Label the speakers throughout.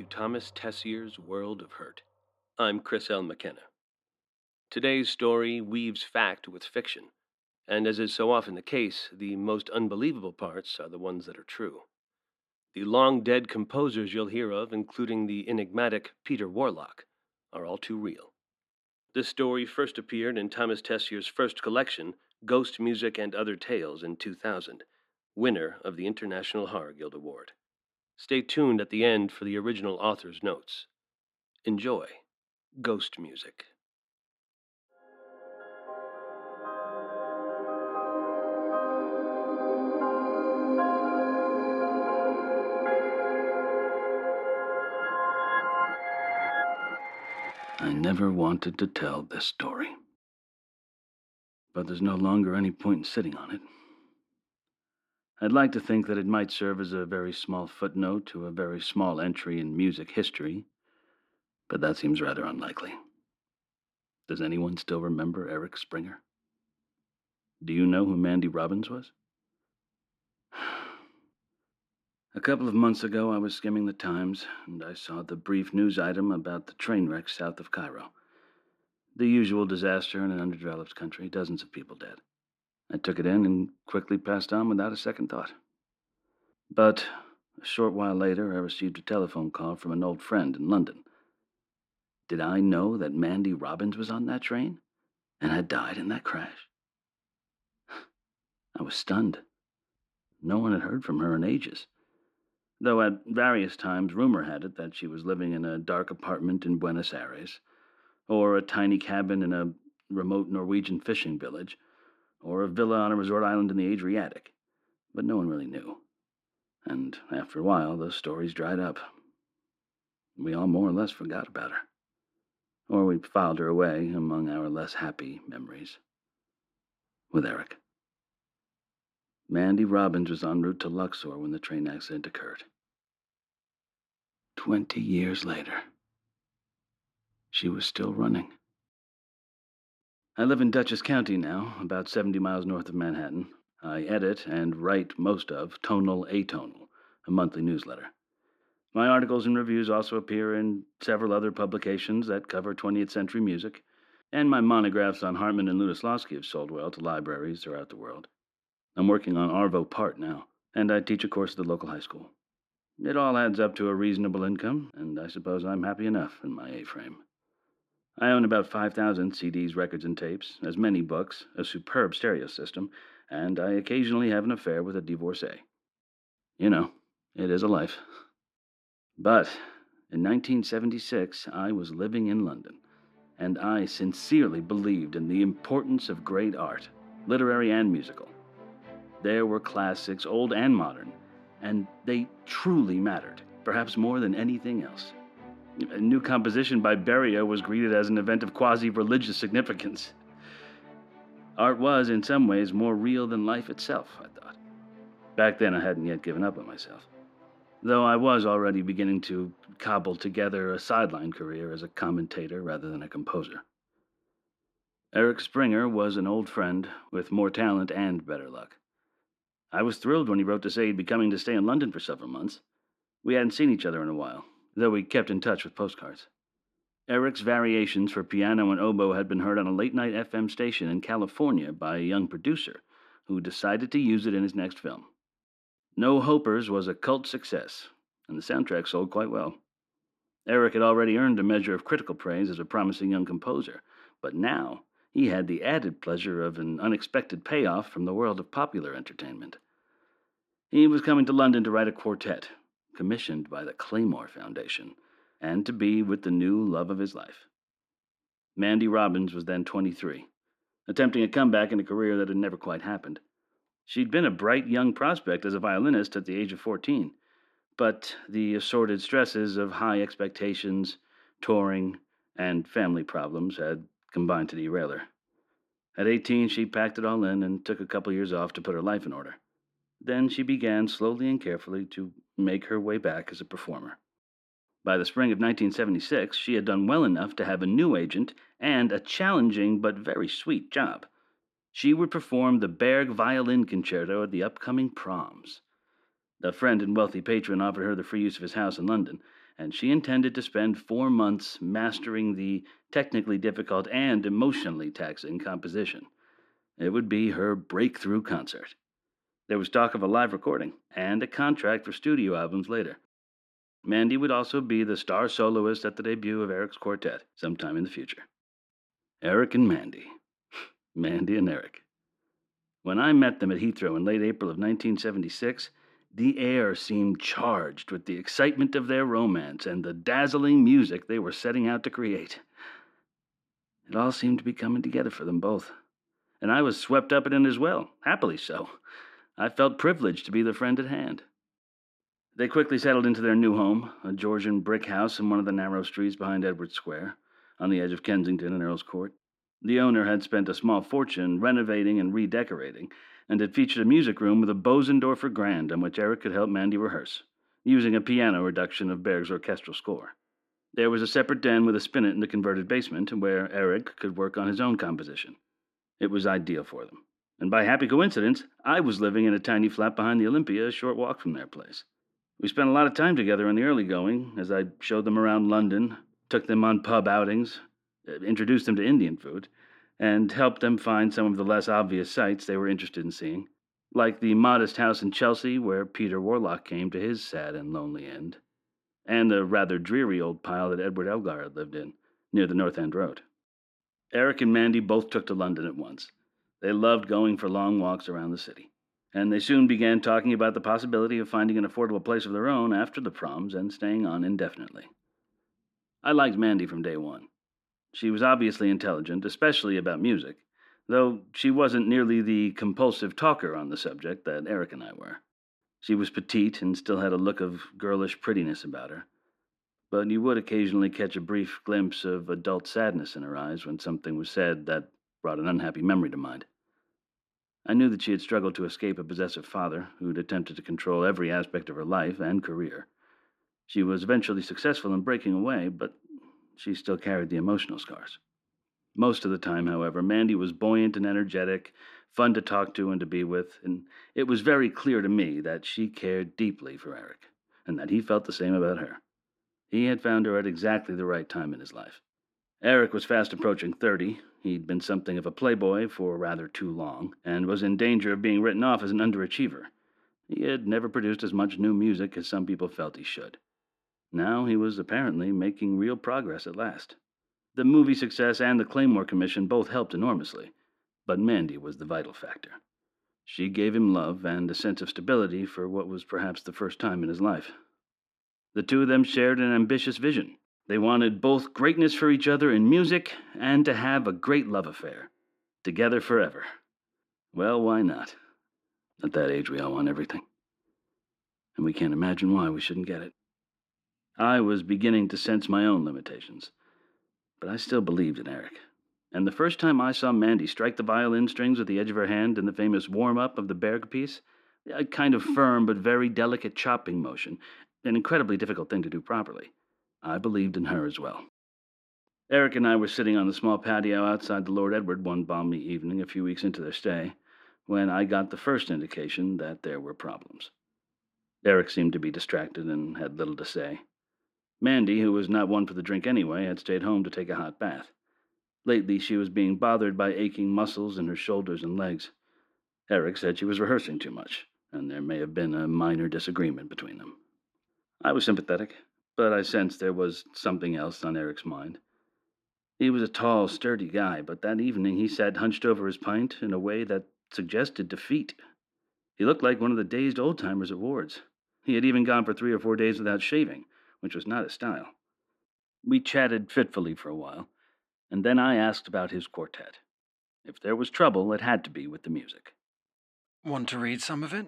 Speaker 1: To Thomas Tessier's World of Hurt. I'm Chris L. McKenna. Today's story weaves fact with fiction, and as is so often the case, the most unbelievable parts are the ones that are true. The long dead composers you'll hear of, including the enigmatic Peter Warlock, are all too real. This story first appeared in Thomas Tessier's first collection, Ghost Music and Other Tales, in 2000, winner of the International Horror Guild Award. Stay tuned at the end for the original author's notes. Enjoy Ghost Music.
Speaker 2: I never wanted to tell this story. But there's no longer any point in sitting on it. I'd like to think that it might serve as a very small footnote to a very small entry in music history, but that seems rather unlikely. Does anyone still remember Eric Springer? Do you know who Mandy Robbins was? A couple of months ago, I was skimming the Times, and I saw the brief news item about the train wreck south of Cairo. The usual disaster in an underdeveloped country, dozens of people dead. I took it in and quickly passed on without a second thought. But a short while later, I received a telephone call from an old friend in London. Did I know that Mandy Robbins was on that train and had died in that crash? I was stunned. No one had heard from her in ages though at various times rumor had it that she was living in a dark apartment in Buenos Aires, or a tiny cabin in a remote Norwegian fishing village, or a villa on a resort island in the Adriatic. But no one really knew. And after a while, those stories dried up. We all more or less forgot about her. Or we filed her away among our less happy memories. With Eric. Mandy Robbins was en route to Luxor when the train accident occurred. Twenty years later, she was still running. I live in Dutchess County now, about 70 miles north of Manhattan. I edit and write most of Tonal Atonal, a monthly newsletter. My articles and reviews also appear in several other publications that cover 20th century music, and my monographs on Hartmann and Lutoslawski have sold well to libraries throughout the world. I'm working on Arvo Part now, and I teach a course at the local high school. It all adds up to a reasonable income, and I suppose I'm happy enough in my A frame. I own about 5,000 CDs, records, and tapes, as many books, a superb stereo system, and I occasionally have an affair with a divorcee. You know, it is a life. But in 1976, I was living in London, and I sincerely believed in the importance of great art, literary and musical. There were classics, old and modern, and they truly mattered, perhaps more than anything else. A new composition by Berio was greeted as an event of quasi religious significance. Art was, in some ways, more real than life itself, I thought. Back then, I hadn't yet given up on myself, though I was already beginning to cobble together a sideline career as a commentator rather than a composer. Eric Springer was an old friend with more talent and better luck. I was thrilled when he wrote to say he'd be coming to stay in London for several months. We hadn't seen each other in a while, though we kept in touch with postcards. Eric's variations for piano and oboe had been heard on a late night FM station in California by a young producer who decided to use it in his next film. No Hopers was a cult success, and the soundtrack sold quite well. Eric had already earned a measure of critical praise as a promising young composer, but now he had the added pleasure of an unexpected payoff from the world of popular entertainment. He was coming to London to write a quartet, commissioned by the Claymore Foundation, and to be with the new love of his life. Mandy Robbins was then 23, attempting a comeback in a career that had never quite happened. She'd been a bright young prospect as a violinist at the age of 14, but the assorted stresses of high expectations, touring, and family problems had combined to derail her. At 18, she packed it all in and took a couple years off to put her life in order. Then she began slowly and carefully to make her way back as a performer. By the spring of 1976, she had done well enough to have a new agent and a challenging but very sweet job. She would perform the Berg Violin Concerto at the upcoming proms. A friend and wealthy patron offered her the free use of his house in London, and she intended to spend four months mastering the technically difficult and emotionally taxing composition. It would be her breakthrough concert. There was talk of a live recording and a contract for studio albums later. Mandy would also be the star soloist at the debut of Eric's quartet sometime in the future. Eric and Mandy. Mandy and Eric. When I met them at Heathrow in late April of 1976, the air seemed charged with the excitement of their romance and the dazzling music they were setting out to create. It all seemed to be coming together for them both, and I was swept up in it as well, happily so. I felt privileged to be their friend at hand. They quickly settled into their new home, a Georgian brick house in one of the narrow streets behind Edwardes Square, on the edge of Kensington and Earl's Court. The owner had spent a small fortune renovating and redecorating, and had featured a music room with a Bosendorfer grand on which Eric could help Mandy rehearse, using a piano reduction of Berg's orchestral score. There was a separate den with a spinet in the converted basement where Eric could work on his own composition. It was ideal for them. And by happy coincidence, I was living in a tiny flat behind the Olympia, a short walk from their place. We spent a lot of time together in the early going as I showed them around London, took them on pub outings, uh, introduced them to Indian food, and helped them find some of the less obvious sights they were interested in seeing, like the modest house in Chelsea where Peter Warlock came to his sad and lonely end, and the rather dreary old pile that Edward Elgar had lived in, near the North End Road. Eric and Mandy both took to London at once. They loved going for long walks around the city, and they soon began talking about the possibility of finding an affordable place of their own after the proms and staying on indefinitely. I liked Mandy from day one. She was obviously intelligent, especially about music, though she wasn't nearly the compulsive talker on the subject that Eric and I were. She was petite and still had a look of girlish prettiness about her, but you would occasionally catch a brief glimpse of adult sadness in her eyes when something was said that brought an unhappy memory to mind. I knew that she had struggled to escape a possessive father who'd attempted to control every aspect of her life and career. She was eventually successful in breaking away, but she still carried the emotional scars. Most of the time, however, Mandy was buoyant and energetic, fun to talk to and to be with, and it was very clear to me that she cared deeply for Eric, and that he felt the same about her. He had found her at exactly the right time in his life. Eric was fast approaching 30. He'd been something of a playboy for rather too long, and was in danger of being written off as an underachiever. He had never produced as much new music as some people felt he should. Now he was apparently making real progress at last. The movie success and the Claymore Commission both helped enormously, but Mandy was the vital factor. She gave him love and a sense of stability for what was perhaps the first time in his life. The two of them shared an ambitious vision. They wanted both greatness for each other in music and to have a great love affair, together forever. Well, why not? At that age, we all want everything. And we can't imagine why we shouldn't get it. I was beginning to sense my own limitations, but I still believed in Eric. And the first time I saw Mandy strike the violin strings with the edge of her hand in the famous warm up of the Berg piece, a kind of firm but very delicate chopping motion, an incredibly difficult thing to do properly, I believed in her as well. Eric and I were sitting on the small patio outside the Lord Edward one balmy evening a few weeks into their stay when I got the first indication that there were problems. Eric seemed to be distracted and had little to say. Mandy, who was not one for the drink anyway, had stayed home to take a hot bath. Lately, she was being bothered by aching muscles in her shoulders and legs. Eric said she was rehearsing too much, and there may have been a minor disagreement between them. I was sympathetic, but I sensed there was something else on Eric's mind. He was a tall, sturdy guy, but that evening he sat hunched over his pint in a way that suggested defeat. He looked like one of the dazed old timers at Ward's. He had even gone for three or four days without shaving, which was not his style. We chatted fitfully for a while, and then I asked about his quartet. If there was trouble, it had to be with the music.
Speaker 3: Want to read some of it?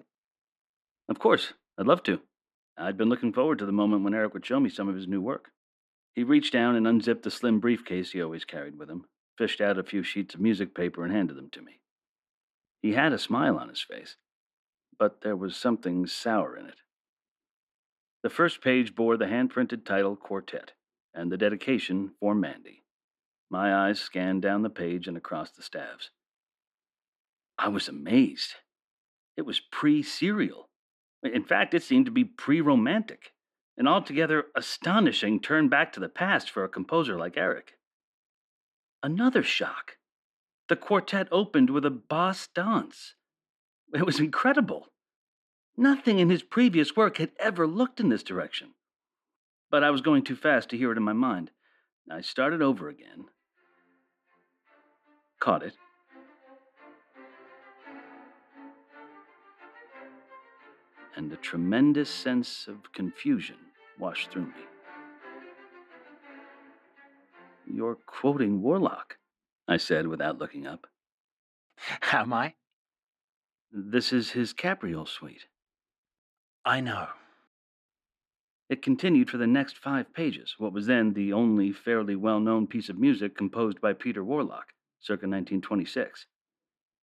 Speaker 2: Of course, I'd love to. I'd been looking forward to the moment when Eric would show me some of his new work. He reached down and unzipped the slim briefcase he always carried with him, fished out a few sheets of music paper, and handed them to me. He had a smile on his face, but there was something sour in it. The first page bore the hand printed title Quartet and the dedication for Mandy. My eyes scanned down the page and across the staves. I was amazed. It was pre serial. In fact, it seemed to be pre romantic, an altogether astonishing turn back to the past for a composer like Eric. Another shock. The quartet opened with a basse danse. It was incredible. Nothing in his previous work had ever looked in this direction. But I was going too fast to hear it in my mind. I started over again, caught it, and a tremendous sense of confusion washed through me. You're quoting Warlock, I said without looking up.
Speaker 3: Am I?
Speaker 2: This is his Capriol suite.
Speaker 3: I know.
Speaker 2: It continued for the next five pages, what was then the only fairly well known piece of music composed by Peter Warlock, circa 1926.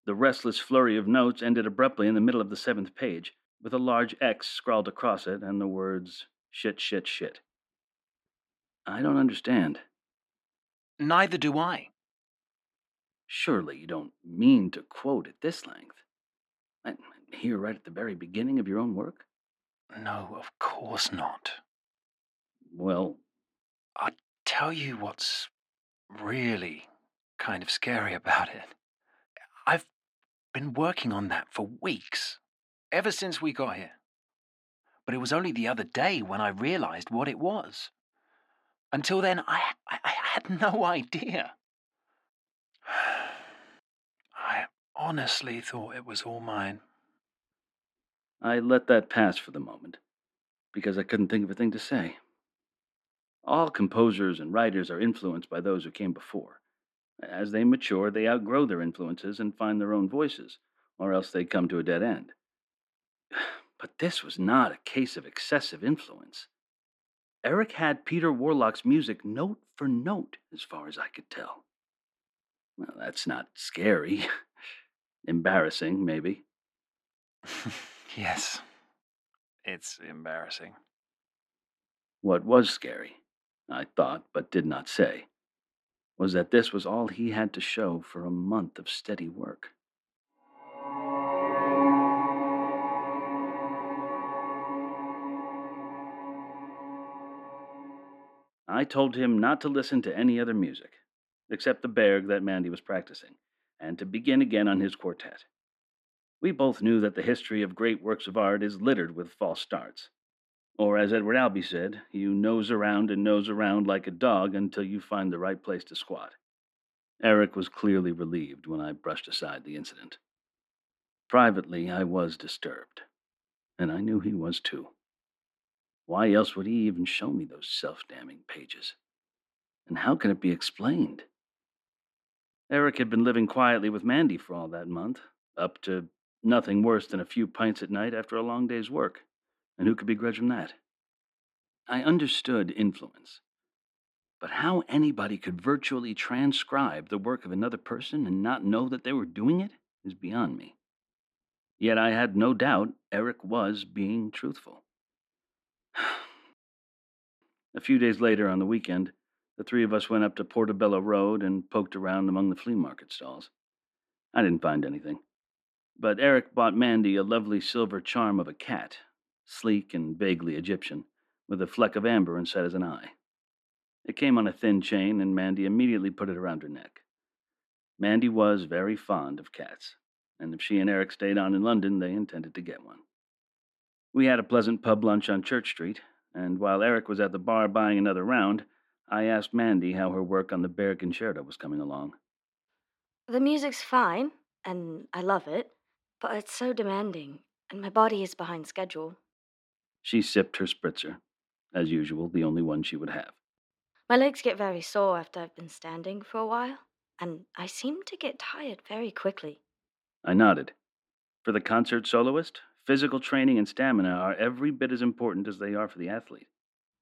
Speaker 2: The restless flurry of notes ended abruptly in the middle of the seventh page, with a large X scrawled across it and the words shit, shit, shit. I don't understand.
Speaker 3: Neither do I.
Speaker 2: Surely you don't mean to quote at this length. And here, right at the very beginning of your own work?
Speaker 3: No, of course not.
Speaker 2: Well,
Speaker 3: I'll tell you what's really kind of scary about it. I've been working on that for weeks, ever since we got here. But it was only the other day when I realized what it was. Until then, I, I, I had no idea. I honestly thought it was all mine.
Speaker 2: I let that pass for the moment, because I couldn't think of a thing to say. All composers and writers are influenced by those who came before. As they mature, they outgrow their influences and find their own voices, or else they come to a dead end. But this was not a case of excessive influence. Eric had Peter Warlock's music note for note, as far as I could tell. Well, that's not scary. Embarrassing, maybe.
Speaker 3: yes, it's embarrassing.
Speaker 2: What was scary, I thought, but did not say, was that this was all he had to show for a month of steady work. I told him not to listen to any other music, except the Berg that Mandy was practicing, and to begin again on his quartet. We both knew that the history of great works of art is littered with false starts. Or, as Edward Albee said, you nose around and nose around like a dog until you find the right place to squat. Eric was clearly relieved when I brushed aside the incident. Privately, I was disturbed, and I knew he was too. Why else would he even show me those self damning pages? And how can it be explained? Eric had been living quietly with Mandy for all that month, up to nothing worse than a few pints at night after a long day's work. And who could begrudge him that? I understood influence. But how anybody could virtually transcribe the work of another person and not know that they were doing it is beyond me. Yet I had no doubt Eric was being truthful. A few days later, on the weekend, the three of us went up to Portobello Road and poked around among the flea market stalls. I didn't find anything. But Eric bought Mandy a lovely silver charm of a cat, sleek and vaguely Egyptian, with a fleck of amber inside as an eye. It came on a thin chain, and Mandy immediately put it around her neck. Mandy was very fond of cats, and if she and Eric stayed on in London, they intended to get one. We had a pleasant pub lunch on Church Street, and while Eric was at the bar buying another round, I asked Mandy how her work on the Berg Concerto was coming along.
Speaker 4: The music's fine, and I love it, but it's so demanding, and my body is behind schedule.
Speaker 2: She sipped her spritzer, as usual, the only one she would have.
Speaker 4: My legs get very sore after I've been standing for a while, and I seem to get tired very quickly.
Speaker 2: I nodded. For the concert soloist, Physical training and stamina are every bit as important as they are for the athlete.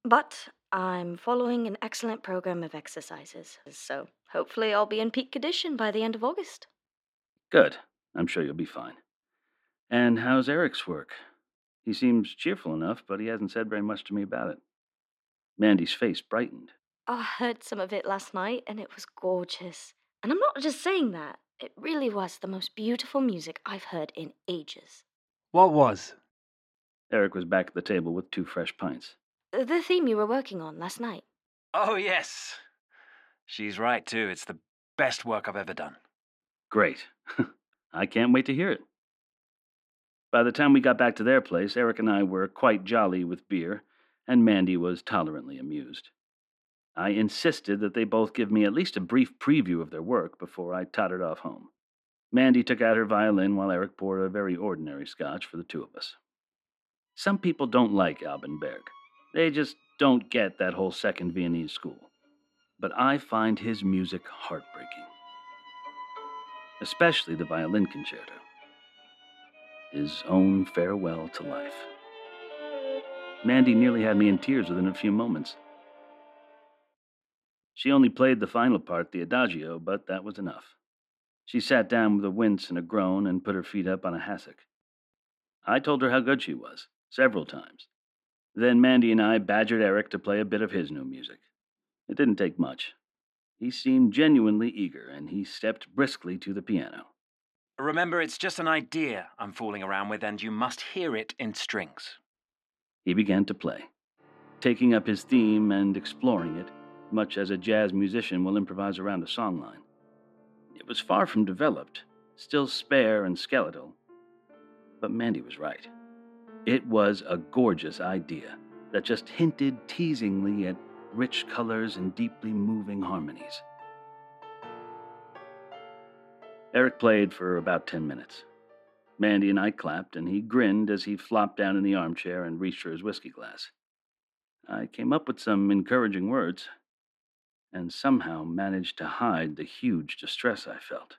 Speaker 4: But I'm following an excellent program of exercises, so hopefully I'll be in peak condition by the end of August.
Speaker 2: Good. I'm sure you'll be fine. And how's Eric's work? He seems cheerful enough, but he hasn't said very much to me about it. Mandy's face brightened.
Speaker 4: Oh, I heard some of it last night, and it was gorgeous. And I'm not just saying that. It really was the most beautiful music I've heard in ages.
Speaker 3: What was?
Speaker 2: Eric was back at the table with two fresh pints.
Speaker 4: Uh, the theme you were working on last night.
Speaker 3: Oh, yes. She's right, too. It's the best work I've ever done.
Speaker 2: Great. I can't wait to hear it. By the time we got back to their place, Eric and I were quite jolly with beer, and Mandy was tolerantly amused. I insisted that they both give me at least a brief preview of their work before I tottered off home. Mandy took out her violin while Eric poured a very ordinary scotch for the two of us. Some people don't like Alban Berg. They just don't get that whole second Viennese school. But I find his music heartbreaking, especially the violin concerto his own farewell to life. Mandy nearly had me in tears within a few moments. She only played the final part, the adagio, but that was enough. She sat down with a wince and a groan and put her feet up on a hassock. I told her how good she was, several times. Then Mandy and I badgered Eric to play a bit of his new music. It didn't take much. He seemed genuinely eager, and he stepped briskly to the piano.
Speaker 3: Remember, it's just an idea I'm fooling around with, and you must hear it in strings.
Speaker 2: He began to play, taking up his theme and exploring it, much as a jazz musician will improvise around a songline. It was far from developed, still spare and skeletal. But Mandy was right. It was a gorgeous idea that just hinted teasingly at rich colors and deeply moving harmonies. Eric played for about ten minutes. Mandy and I clapped, and he grinned as he flopped down in the armchair and reached for his whiskey glass. I came up with some encouraging words, and somehow managed to hide the huge distress I felt.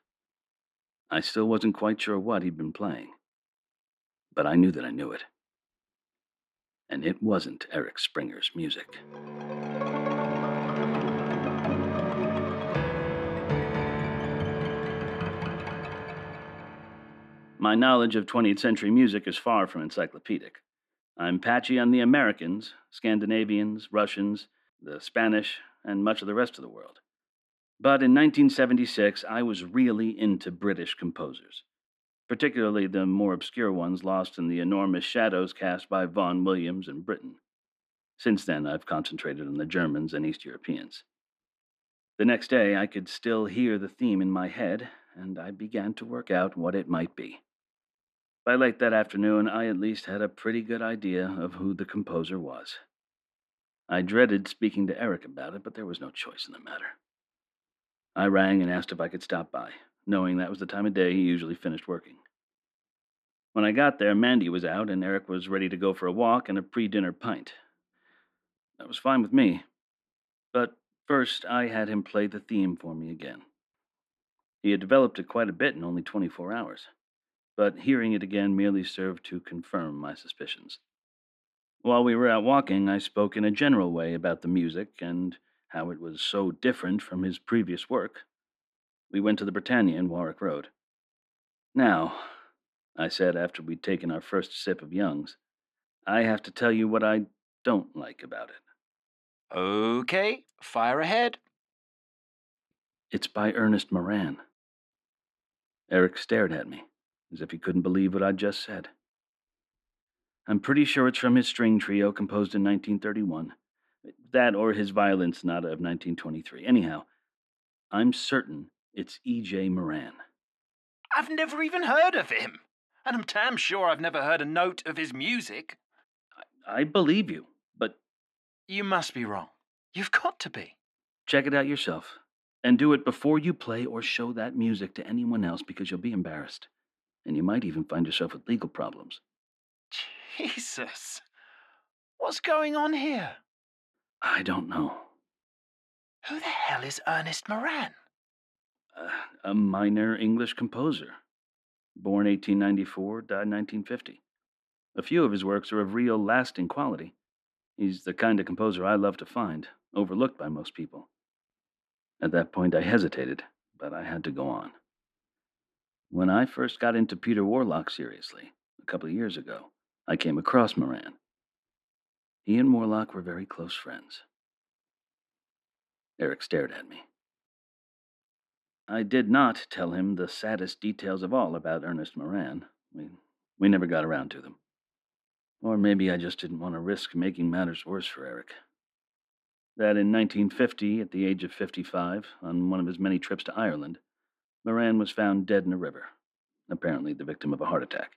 Speaker 2: I still wasn't quite sure what he'd been playing, but I knew that I knew it. And it wasn't Eric Springer's music. My knowledge of 20th century music is far from encyclopedic. I'm patchy on the Americans, Scandinavians, Russians, the Spanish, and much of the rest of the world. But in 1976, I was really into British composers, particularly the more obscure ones lost in the enormous shadows cast by Vaughan Williams and Britten. Since then, I've concentrated on the Germans and East Europeans. The next day, I could still hear the theme in my head, and I began to work out what it might be. By late that afternoon, I at least had a pretty good idea of who the composer was. I dreaded speaking to Eric about it, but there was no choice in the matter. I rang and asked if I could stop by, knowing that was the time of day he usually finished working. When I got there, Mandy was out, and Eric was ready to go for a walk and a pre dinner pint. That was fine with me. But first, I had him play the theme for me again. He had developed it quite a bit in only 24 hours but hearing it again merely served to confirm my suspicions. While we were out walking, I spoke in a general way about the music and how it was so different from his previous work. We went to the Britannia in Warwick Road. Now, I said after we'd taken our first sip of Young's, I have to tell you what I don't like about it.
Speaker 3: Okay, fire ahead.
Speaker 2: It's by Ernest Moeran. Eric stared at me as if he couldn't believe what I'd just said. I'm pretty sure it's from his string trio composed in 1931. That or his violin sonata of 1923. Anyhow, I'm certain it's E.J. Moeran.
Speaker 3: I've never even heard of him. And I'm damn sure I've never heard a note of his music.
Speaker 2: I, I believe you, but.
Speaker 3: You must be wrong. You've got to be.
Speaker 2: Check it out yourself. And do it before you play or show that music to anyone else because you'll be embarrassed and you might even find yourself with legal problems.
Speaker 3: Jesus. What's going on here?
Speaker 2: I don't know.
Speaker 3: Who the hell is Ernest Moeran?
Speaker 2: Uh, a minor English composer. Born 1894, died 1950. A few of his works are of real, lasting quality. He's the kind of composer I love to find, overlooked by most people. At that point, I hesitated, but I had to go on. When I first got into Peter Warlock seriously, a couple of years ago, I came across Moeran. He and Morlock were very close friends. Eric stared at me. I did not tell him the saddest details of all about Ernest Moeran. We, we never got around to them. Or maybe I just didn't want to risk making matters worse for Eric. That in 1950, at the age of 55, on one of his many trips to Ireland, Moeran was found dead in a river, apparently the victim of a heart attack.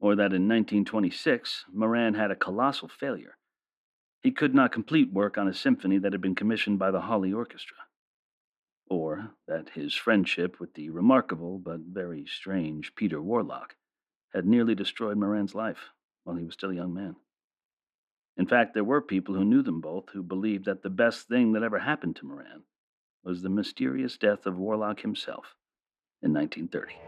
Speaker 2: Or that in 1926, Moeran had a colossal failure. He could not complete work on a symphony that had been commissioned by the Hallé Orchestra. Or that his friendship with the remarkable but very strange Peter Warlock had nearly destroyed Moeran's life while he was still a young man. In fact, there were people who knew them both who believed that the best thing that ever happened to Moeran was the mysterious death of Warlock himself in 1930.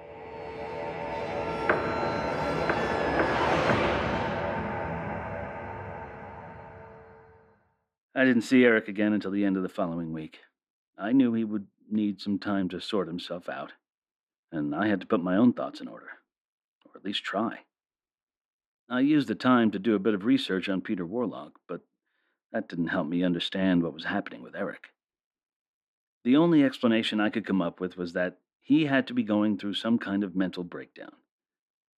Speaker 2: I didn't see Eric again until the end of the following week. I knew he would need some time to sort himself out, and I had to put my own thoughts in order, or at least try. I used the time to do a bit of research on Peter Warlock, but that didn't help me understand what was happening with Eric. The only explanation I could come up with was that he had to be going through some kind of mental breakdown.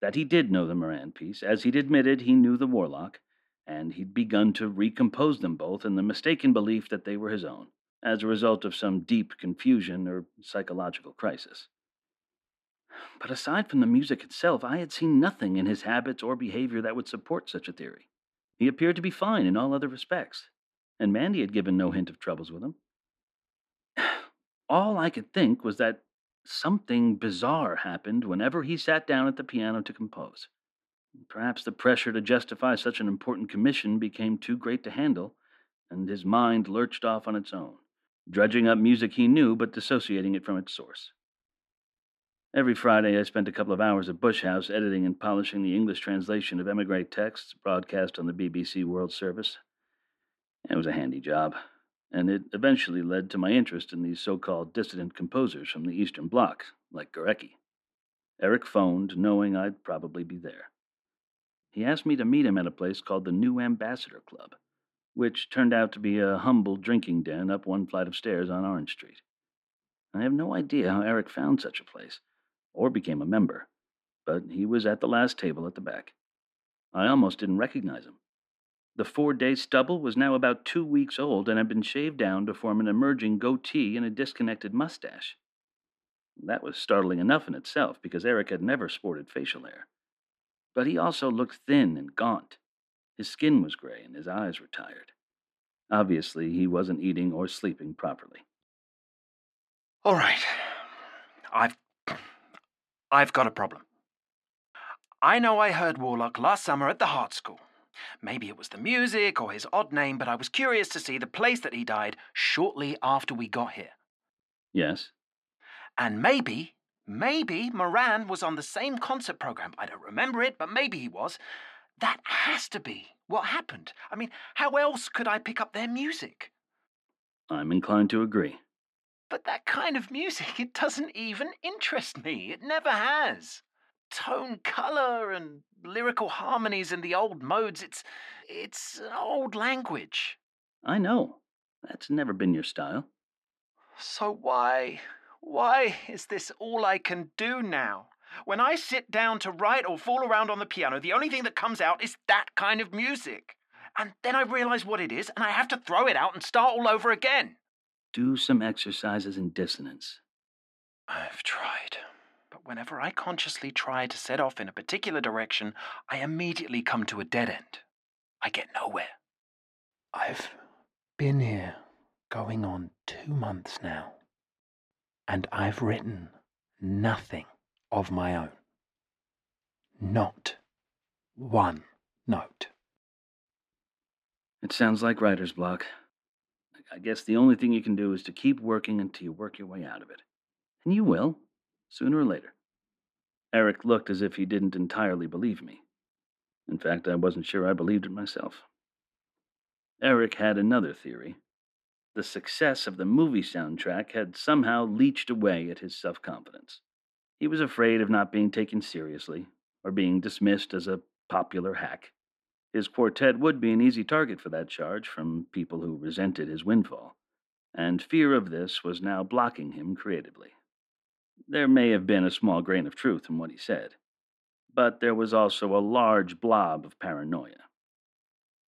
Speaker 2: That he did know the Moeran piece, as he'd admitted he knew the Warlock, and he'd begun to recompose them both in the mistaken belief that they were his own, as a result of some deep confusion or psychological crisis. But aside from the music itself, I had seen nothing in his habits or behavior that would support such a theory. He appeared to be fine in all other respects, and Mandy had given no hint of troubles with him. All I could think was that something bizarre happened whenever he sat down at the piano to compose. Perhaps the pressure to justify such an important commission became too great to handle, and his mind lurched off on its own, dredging up music he knew but dissociating it from its source. Every Friday, I spent a couple of hours at Bush House editing and polishing the English translation of emigre texts broadcast on the BBC World Service. It was a handy job, and it eventually led to my interest in these so called dissident composers from the Eastern Bloc, like Gorecki. Eric phoned, knowing I'd probably be there. He asked me to meet him at a place called the New Ambassador Club, which turned out to be a humble drinking den up one flight of stairs on Orange Street. I have no idea how Eric found such a place, or became a member, but he was at the last table at the back. I almost didn't recognize him. The four day stubble was now about two weeks old and had been shaved down to form an emerging goatee and a disconnected mustache. That was startling enough in itself because Eric had never sported facial hair. But he also looked thin and gaunt. His skin was gray and his eyes were tired. Obviously, he wasn't eating or sleeping properly.
Speaker 3: All right. I've. I've got a problem. I know I heard Warlock last summer at the Hartt School. Maybe it was the music or his odd name, but I was curious to see the place that he died shortly after we got here.
Speaker 2: Yes?
Speaker 3: And maybe Maybe Moeran was on the same concert program. I don't remember it, but maybe he was. That has to be what happened. I mean, how else could I pick up their music?
Speaker 2: I'm inclined to agree.
Speaker 3: But that kind of music, it doesn't even interest me. It never has. Tone color and lyrical harmonies in the old modes, it's it's an old language.
Speaker 2: I know. That's never been your style.
Speaker 3: So why why is this all I can do now? When I sit down to write or fall around on the piano, the only thing that comes out is that kind of music. And then I realize what it is, and I have to throw it out and start all over again.
Speaker 2: Do some exercises in dissonance.
Speaker 3: I've tried. But whenever I consciously try to set off in a particular direction, I immediately come to a dead end. I get nowhere. I've been here going on two months now and I've written nothing of my own. Not one note.
Speaker 2: It sounds like writer's block. I guess the only thing you can do is to keep working until you work your way out of it. And you will, sooner or later. Eric looked as if he didn't entirely believe me. In fact, I wasn't sure I believed it myself. Eric had another theory the success of the movie soundtrack had somehow leached away at his self confidence. He was afraid of not being taken seriously or being dismissed as a popular hack. His quartet would be an easy target for that charge from people who resented his windfall, and fear of this was now blocking him creatively. There may have been a small grain of truth in what he said. but there was also a large blob of paranoia.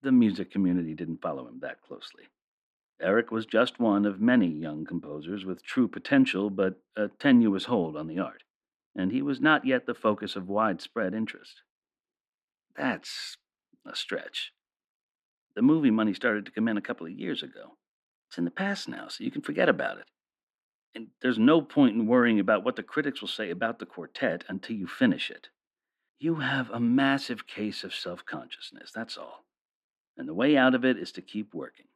Speaker 2: The music community didn't follow him that closely. Eric was just one of many young composers with true potential but a tenuous hold on the art, and he was not yet the focus of widespread interest. That's a stretch. The movie money started to come in a couple of years ago. It's in the past now, so you can forget about it. And there's no point in worrying about what the critics will say about the quartet until you finish it. You have a massive case of self consciousness, that's all. And the way out of it is to keep working.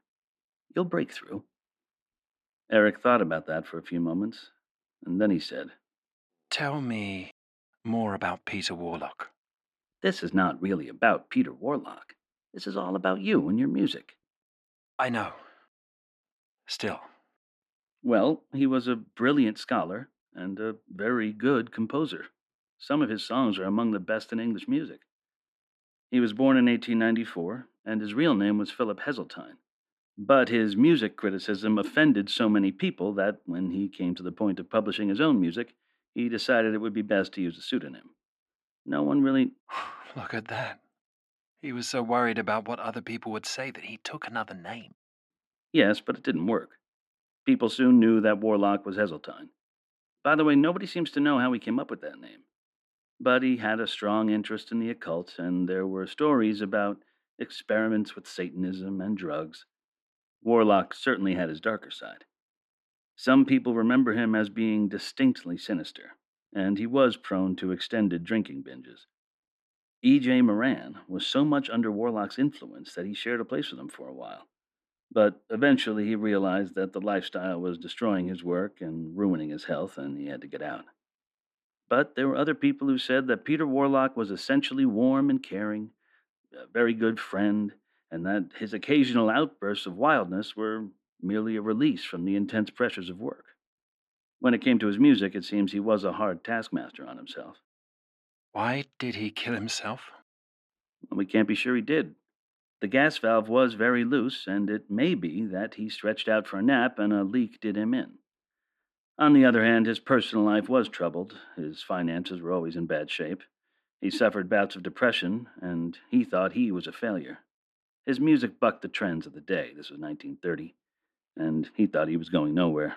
Speaker 2: You'll break through. Eric thought about that for a few moments, and then he said,
Speaker 3: Tell me more about Peter Warlock.
Speaker 2: This is not really about Peter Warlock. This is all about you and your music.
Speaker 3: I know. Still.
Speaker 2: Well, he was a brilliant scholar and a very good composer. Some of his songs are among the best in English music. He was born in 1894, and his real name was Philip Heseltine. But his music criticism offended so many people that, when he came to the point of publishing his own music, he decided it would be best to use a pseudonym. No one really.
Speaker 3: Look at that. He was so worried about what other people would say that he took another name.
Speaker 2: Yes, but it didn't work. People soon knew that Warlock was Heseltine. By the way, nobody seems to know how he came up with that name. But he had a strong interest in the occult, and there were stories about experiments with Satanism and drugs. Warlock certainly had his darker side. Some people remember him as being distinctly sinister, and he was prone to extended drinking binges. E.J. Moeran was so much under Warlock's influence that he shared a place with him for a while. But eventually he realized that the lifestyle was destroying his work and ruining his health, and he had to get out. But there were other people who said that Peter Warlock was essentially warm and caring, a very good friend, and that his occasional outbursts of wildness were merely a release from the intense pressures of work. When it came to his music, it seems he was a hard taskmaster on himself.
Speaker 3: Why did he kill himself?
Speaker 2: We can't be sure he did. The gas valve was very loose, and it may be that he stretched out for a nap and a leak did him in. On the other hand, his personal life was troubled. His finances were always in bad shape. He suffered bouts of depression, and he thought he was a failure. His music bucked the trends of the day. This was 1930, and he thought he was going nowhere.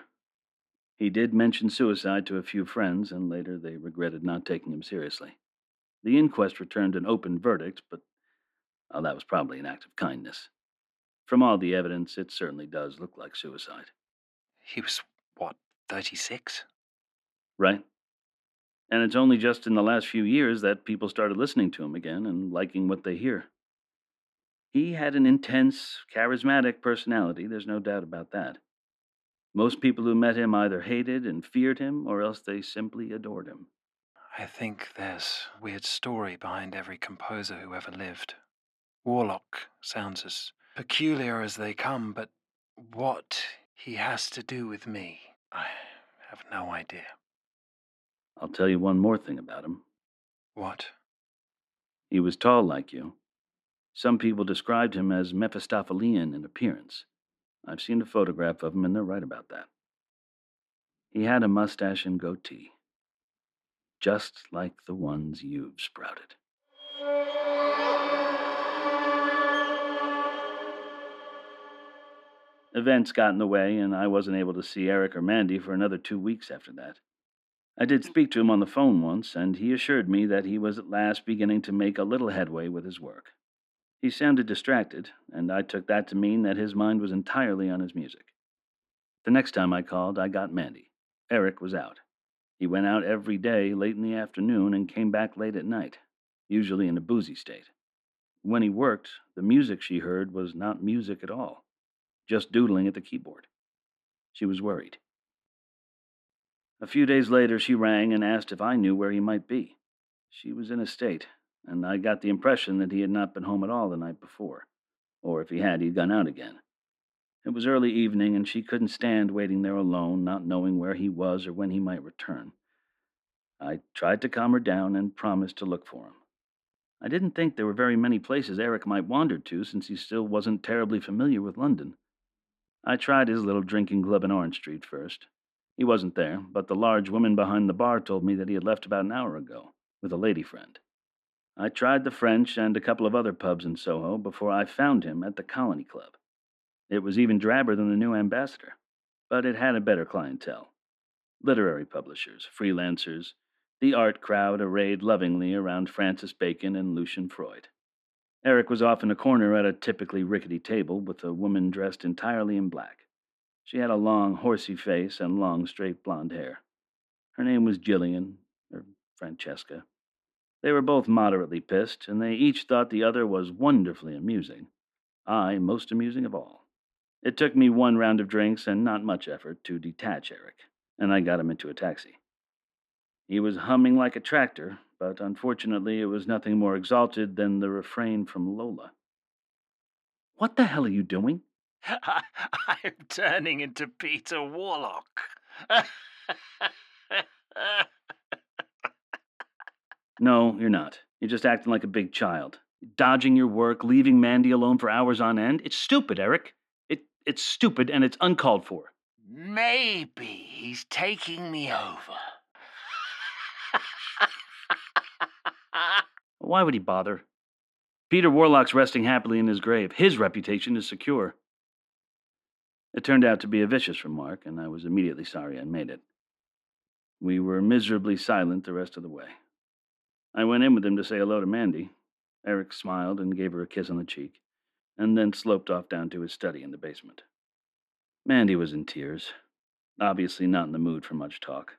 Speaker 2: He did mention suicide to a few friends, and later they regretted not taking him seriously. The inquest returned an open verdict, but well, that was probably an act of kindness. From all the evidence, it certainly does look like suicide.
Speaker 3: He was, what, 36?
Speaker 2: Right? And it's only just in the last few years that people started listening to him again and liking what they hear. He had an intense, charismatic personality, there's no doubt about that. Most people who met him either hated and feared him, or else they simply adored him.
Speaker 3: I think there's a weird story behind every composer who ever lived. Warlock sounds as peculiar as they come, but what he has to do with me, I have no idea.
Speaker 2: I'll tell you one more thing about him.
Speaker 3: What?
Speaker 2: He was tall like you, some people described him as Mephistophelian in appearance. I've seen a photograph of him, and they're right about that. He had a mustache and goatee, just like the ones you've sprouted. Events got in the way, and I wasn't able to see Eric or Mandy for another two weeks after that. I did speak to him on the phone once, and he assured me that he was at last beginning to make a little headway with his work. He sounded distracted, and I took that to mean that his mind was entirely on his music. The next time I called, I got Mandy. Eric was out. He went out every day late in the afternoon and came back late at night, usually in a boozy state. When he worked, the music she heard was not music at all, just doodling at the keyboard. She was worried. A few days later, she rang and asked if I knew where he might be. She was in a state, and I got the impression that he had not been home at all the night before, or if he had, he'd gone out again. It was early evening, and she couldn't stand waiting there alone, not knowing where he was or when he might return. I tried to calm her down and promised to look for him. I didn't think there were very many places Eric might wander to since he still wasn't terribly familiar with London. I tried his little drinking club in Orange Street first. He wasn't there, but the large woman behind the bar told me that he had left about an hour ago with a lady friend. I tried the French and a couple of other pubs in Soho before I found him at the Colony Club. It was even drabber than the new ambassador, but it had a better clientele literary publishers, freelancers, the art crowd arrayed lovingly around Francis Bacon and Lucian Freud. Eric was off in a corner at a typically rickety table with a woman dressed entirely in black. She had a long, horsey face and long, straight blonde hair. Her name was Gillian, or Francesca. They were both moderately pissed, and they each thought the other was wonderfully amusing. I most amusing of all. It took me one round of drinks and not much effort to detach Eric, and I got him into a taxi. He was humming like a tractor, but unfortunately it was nothing more exalted than the refrain from Lola. What the hell are you doing?
Speaker 3: I'm turning into Peter Warlock.
Speaker 2: No, you're not. You're just acting like a big child. Dodging your work, leaving Mandy alone for hours on end. It's stupid, Eric. It, it's stupid and it's uncalled for.
Speaker 3: Maybe he's taking me over.
Speaker 2: Why would he bother? Peter Warlock's resting happily in his grave. His reputation is secure. It turned out to be a vicious remark, and I was immediately sorry I made it. We were miserably silent the rest of the way. I went in with him to say hello to Mandy. Eric smiled and gave her a kiss on the cheek, and then sloped off down to his study in the basement. Mandy was in tears, obviously not in the mood for much talk.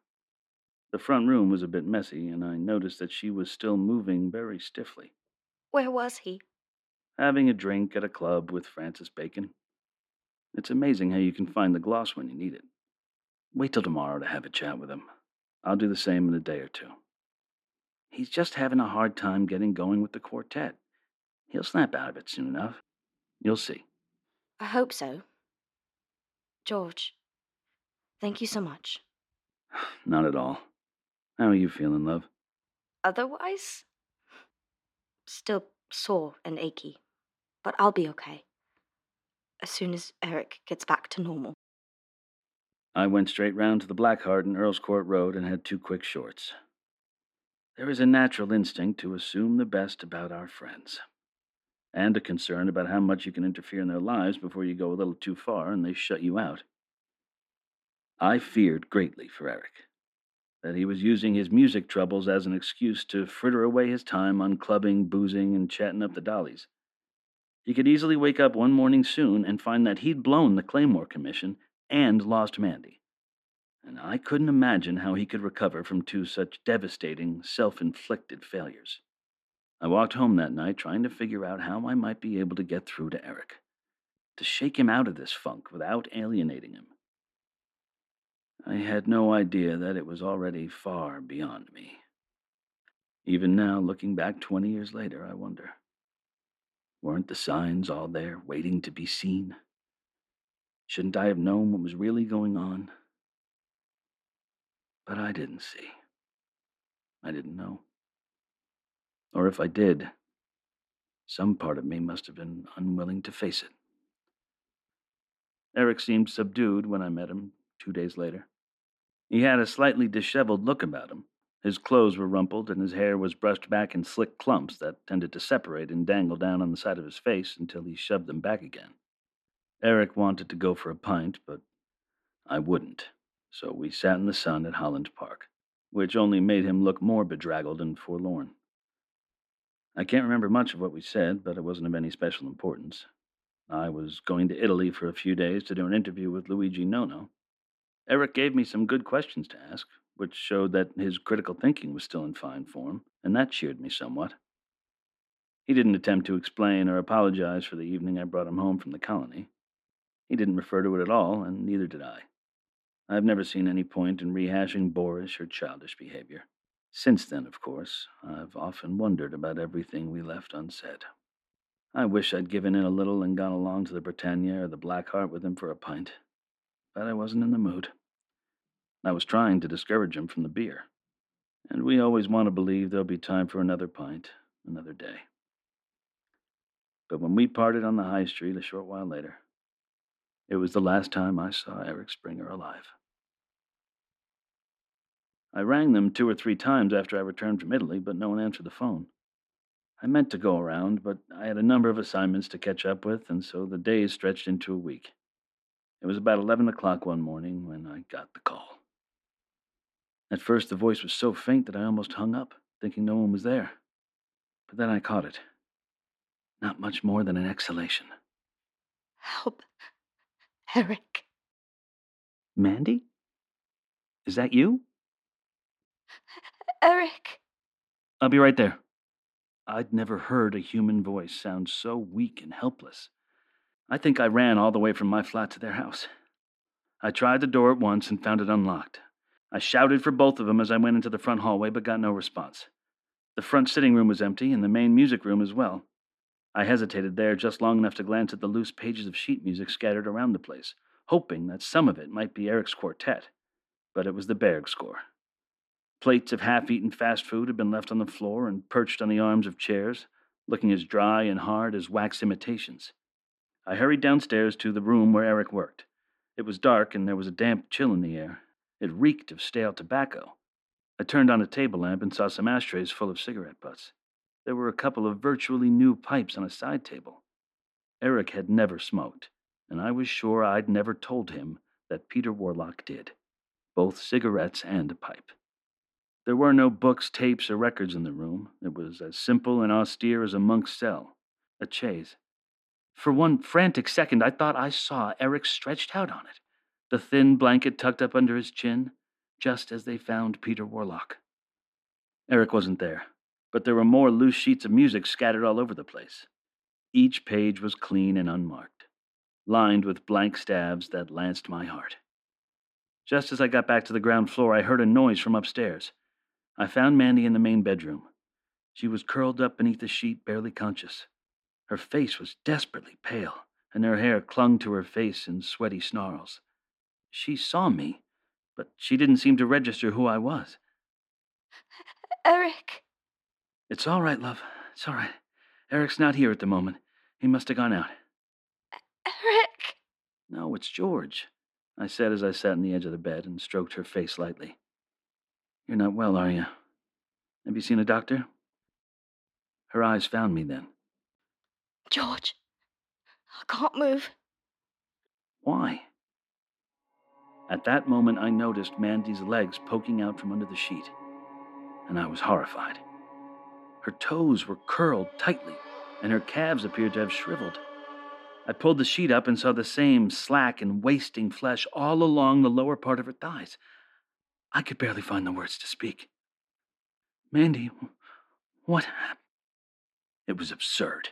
Speaker 2: The front room was a bit messy, and I noticed that she was still moving very stiffly.
Speaker 4: Where was he?
Speaker 2: Having a drink at a club with Francis Bacon. It's amazing how you can find the gloss when you need it. Wait till tomorrow to have a chat with him. I'll do the same in a day or two. He's just having a hard time getting going with the quartet. He'll snap out of it soon enough. You'll see.
Speaker 4: I hope so. George, thank you so much.
Speaker 2: Not at all. How are you feeling, love?
Speaker 4: Otherwise, still sore and achy, but I'll be okay. As soon as Eric gets back to normal.
Speaker 2: I went straight round to the Black Hart in Earl's Court Road and had two quick shorts. There is a natural instinct to assume the best about our friends, and a concern about how much you can interfere in their lives before you go a little too far and they shut you out. I feared greatly for Eric that he was using his music troubles as an excuse to fritter away his time on clubbing, boozing, and chatting up the dollies. He could easily wake up one morning soon and find that he'd blown the Claymore Commission and lost Mandy. And I couldn't imagine how he could recover from two such devastating, self inflicted failures. I walked home that night trying to figure out how I might be able to get through to Eric, to shake him out of this funk without alienating him. I had no idea that it was already far beyond me. Even now, looking back 20 years later, I wonder weren't the signs all there waiting to be seen? Shouldn't I have known what was really going on? But I didn't see. I didn't know. Or if I did, some part of me must have been unwilling to face it. Eric seemed subdued when I met him two days later. He had a slightly disheveled look about him. His clothes were rumpled, and his hair was brushed back in slick clumps that tended to separate and dangle down on the side of his face until he shoved them back again. Eric wanted to go for a pint, but I wouldn't, so we sat in the sun at Holland Park, which only made him look more bedraggled and forlorn. I can't remember much of what we said, but it wasn't of any special importance. I was going to Italy for a few days to do an interview with Luigi Nono, Eric gave me some good questions to ask, which showed that his critical thinking was still in fine form, and that cheered me somewhat. He didn't attempt to explain or apologize for the evening I brought him home from the colony. He didn't refer to it at all, and neither did I. I've never seen any point in rehashing boorish or childish behavior. Since then, of course, I've often wondered about everything we left unsaid. I wish I'd given in a little and gone along to the Britannia or the Black Hart with him for a pint but I wasn't in the mood. I was trying to discourage him from the beer, and we always want to believe there'll be time for another pint, another day. But when we parted on the high street a short while later, it was the last time I saw Eric Springer alive. I rang them two or three times after I returned from Italy, but no one answered the phone. I meant to go around, but I had a number of assignments to catch up with, and so the days stretched into a week. It was about 11 o'clock one morning when I got the call. At first, the voice was so faint that I almost hung up, thinking no one was there. But then I caught it. Not much more than an exhalation.
Speaker 4: Help. Eric.
Speaker 2: Mandy? Is that you?
Speaker 4: Eric.
Speaker 2: I'll be right there. I'd never heard a human voice sound so weak and helpless. I think I ran all the way from my flat to their house. I tried the door at once and found it unlocked. I shouted for both of them as I went into the front hallway, but got no response. The front sitting room was empty, and the main music room as well. I hesitated there just long enough to glance at the loose pages of sheet music scattered around the place, hoping that some of it might be Eric's quartet. But it was the Berg score. Plates of half eaten fast food had been left on the floor and perched on the arms of chairs, looking as dry and hard as wax imitations. I hurried downstairs to the room where Eric worked. It was dark and there was a damp chill in the air. It reeked of stale tobacco. I turned on a table lamp and saw some ashtrays full of cigarette butts. There were a couple of virtually new pipes on a side table. Eric had never smoked, and I was sure I'd never told him that Peter Warlock did both cigarettes and a pipe. There were no books, tapes, or records in the room. It was as simple and austere as a monk's cell, a chaise. For one frantic second, I thought I saw Eric stretched out on it, the thin blanket tucked up under his chin, just as they found Peter Warlock. Eric wasn't there, but there were more loose sheets of music scattered all over the place. Each page was clean and unmarked, lined with blank stabs that lanced my heart. Just as I got back to the ground floor, I heard a noise from upstairs. I found Mandy in the main bedroom. She was curled up beneath a sheet, barely conscious. Her face was desperately pale, and her hair clung to her face in sweaty snarls. She saw me, but she didn't seem to register who I was.
Speaker 4: Eric.
Speaker 2: It's all right, love. It's all right. Eric's not here at the moment. He must have gone out.
Speaker 4: Eric.
Speaker 2: No, it's George, I said as I sat on the edge of the bed and stroked her face lightly. You're not well, are you? Have you seen a doctor? Her eyes found me then.
Speaker 4: George. I can't move.
Speaker 2: Why? At that moment, I noticed Mandy's legs poking out from under the sheet, and I was horrified. Her toes were curled tightly, and her calves appeared to have shriveled. I pulled the sheet up and saw the same slack and wasting flesh all along the lower part of her thighs. I could barely find the words to speak. Mandy, what happened? It was absurd.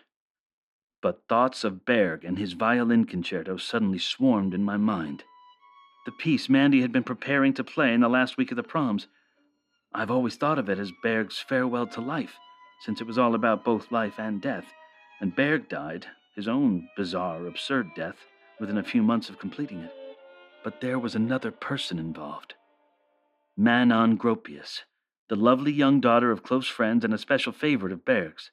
Speaker 2: But thoughts of Berg and his violin concerto suddenly swarmed in my mind. The piece Mandy had been preparing to play in the last week of the proms. I've always thought of it as Berg's farewell to life, since it was all about both life and death, and Berg died, his own bizarre, absurd death, within a few months of completing it. But there was another person involved. Manon Gropius, the lovely young daughter of close friends and a special favorite of Berg's.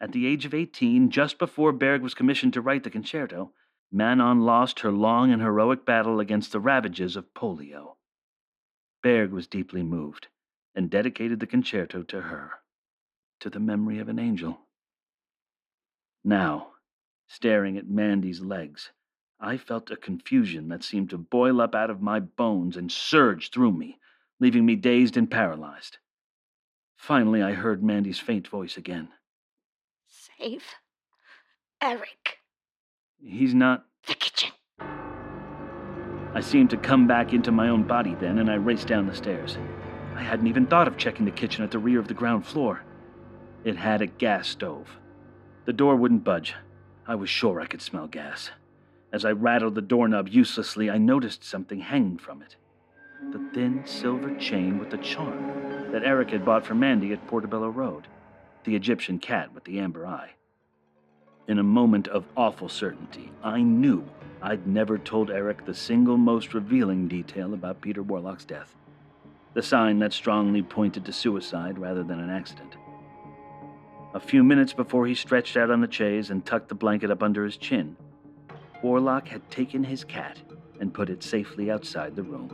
Speaker 2: At the age of 18, just before Berg was commissioned to write the concerto, Manon lost her long and heroic battle against the ravages of polio. Berg was deeply moved and dedicated the concerto to her, to the memory of an angel. Now, staring at Mandy's legs, I felt a confusion that seemed to boil up out of my bones and surge through me, leaving me dazed and paralyzed. Finally, I heard Mandy's faint voice again.
Speaker 4: Save Eric.
Speaker 2: He's not.
Speaker 4: The kitchen.
Speaker 2: I seemed to come back into my own body then, and I raced down the stairs. I hadn't even thought of checking the kitchen at the rear of the ground floor. It had a gas stove. The door wouldn't budge. I was sure I could smell gas. As I rattled the doorknob uselessly, I noticed something hanging from it the thin silver chain with the charm that Eric had bought for Mandy at Portobello Road, the Egyptian cat with the amber eye. In a moment of awful certainty, I knew I'd never told Eric the single most revealing detail about Peter Warlock's death the sign that strongly pointed to suicide rather than an accident. A few minutes before he stretched out on the chaise and tucked the blanket up under his chin, Warlock had taken his cat and put it safely outside the room.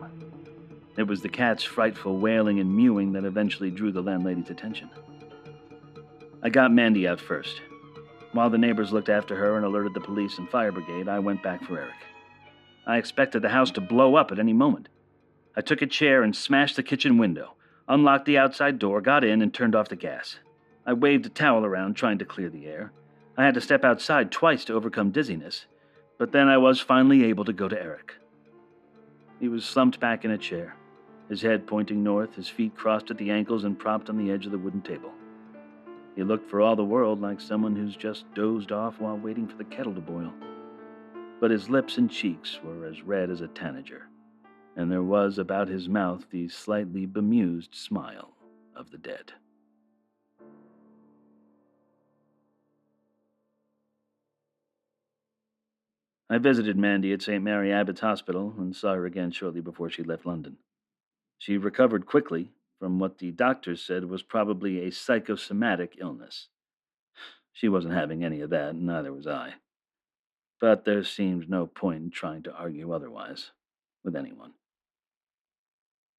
Speaker 2: It was the cat's frightful wailing and mewing that eventually drew the landlady's attention. I got Mandy out first. While the neighbors looked after her and alerted the police and fire brigade, I went back for Eric. I expected the house to blow up at any moment. I took a chair and smashed the kitchen window, unlocked the outside door, got in, and turned off the gas. I waved a towel around, trying to clear the air. I had to step outside twice to overcome dizziness, but then I was finally able to go to Eric. He was slumped back in a chair, his head pointing north, his feet crossed at the ankles and propped on the edge of the wooden table. He looked for all the world like someone who's just dozed off while waiting for the kettle to boil. But his lips and cheeks were as red as a tanager, and there was about his mouth the slightly bemused smile of the dead. I visited Mandy at St. Mary Abbots Hospital and saw her again shortly before she left London. She recovered quickly from what the doctors said was probably a psychosomatic illness. She wasn't having any of that, and neither was I. But there seemed no point in trying to argue otherwise with anyone.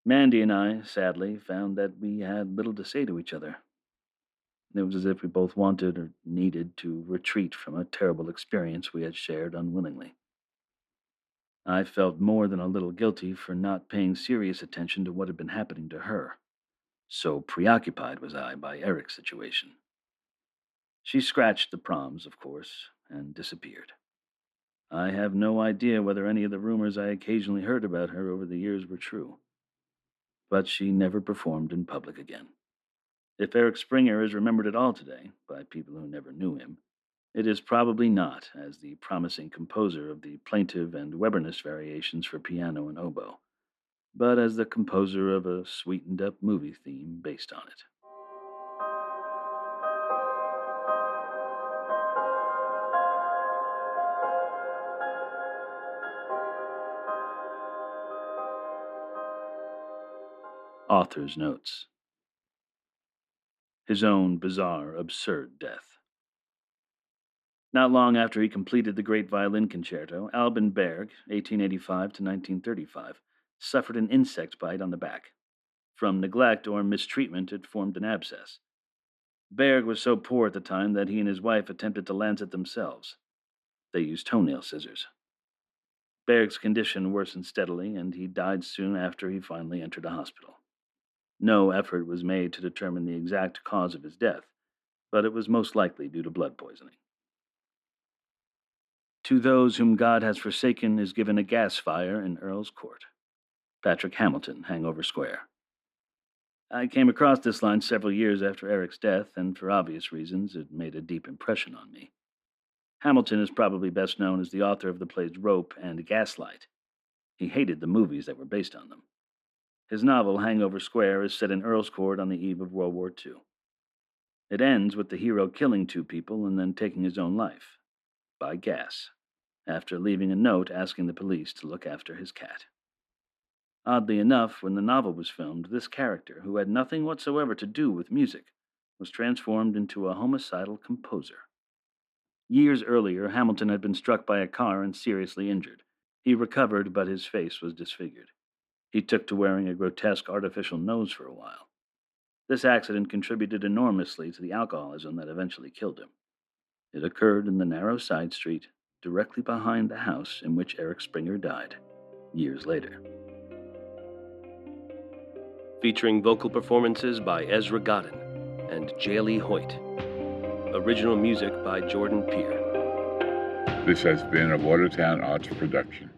Speaker 2: Mandy and I, sadly, found that we had little to say to each other. It was as if we both wanted or needed to retreat from a terrible experience we had shared unwillingly. I felt more than a little guilty for not paying serious attention to what had been happening to her. So preoccupied was I by Eric's situation. She scratched the proms, of course, and disappeared. I have no idea whether any of the rumors I occasionally heard about her over the years were true. But she never performed in public again. If Eric Springer is remembered at all today by people who never knew him, it is probably not as the promising composer of the plaintive and Webernist variations for piano and oboe, but as the composer of a sweetened up movie theme based on it. Author's Notes his own bizarre, absurd death. Not long after he completed the Great Violin Concerto, Alban Berg, 1885 to 1935, suffered an insect bite on the back. From neglect or mistreatment, it formed an abscess. Berg was so poor at the time that he and his wife attempted to lancet themselves. They used toenail scissors. Berg's condition worsened steadily, and he died soon after he finally entered a hospital. No effort was made to determine the exact cause of his death, but it was most likely due to blood poisoning. To those whom God has forsaken is given a gas fire in Earl's Court. Patrick Hamilton, Hangover Square. I came across this line several years after Eric's death, and for obvious reasons, it made a deep impression on me. Hamilton is probably best known as the author of the plays Rope and Gaslight. He hated the movies that were based on them. His novel, Hangover Square, is set in Earl's Court on the eve of World War II. It ends with the hero killing two people and then taking his own life by gas, after leaving a note asking the police to look after his cat. Oddly enough, when the novel was filmed, this character, who had nothing whatsoever to do with music, was transformed into a homicidal composer. Years earlier, Hamilton had been struck by a car and seriously injured. He recovered, but his face was disfigured. He took to wearing a grotesque artificial nose for a while. This accident contributed enormously to the alcoholism that eventually killed him. It occurred in the narrow side street directly behind the house in which Eric Springer died, years later.
Speaker 1: Featuring vocal performances by Ezra Godin and Jaylee Hoyt. Original music by Jordan Peer.
Speaker 5: This has been a Watertown Arts production.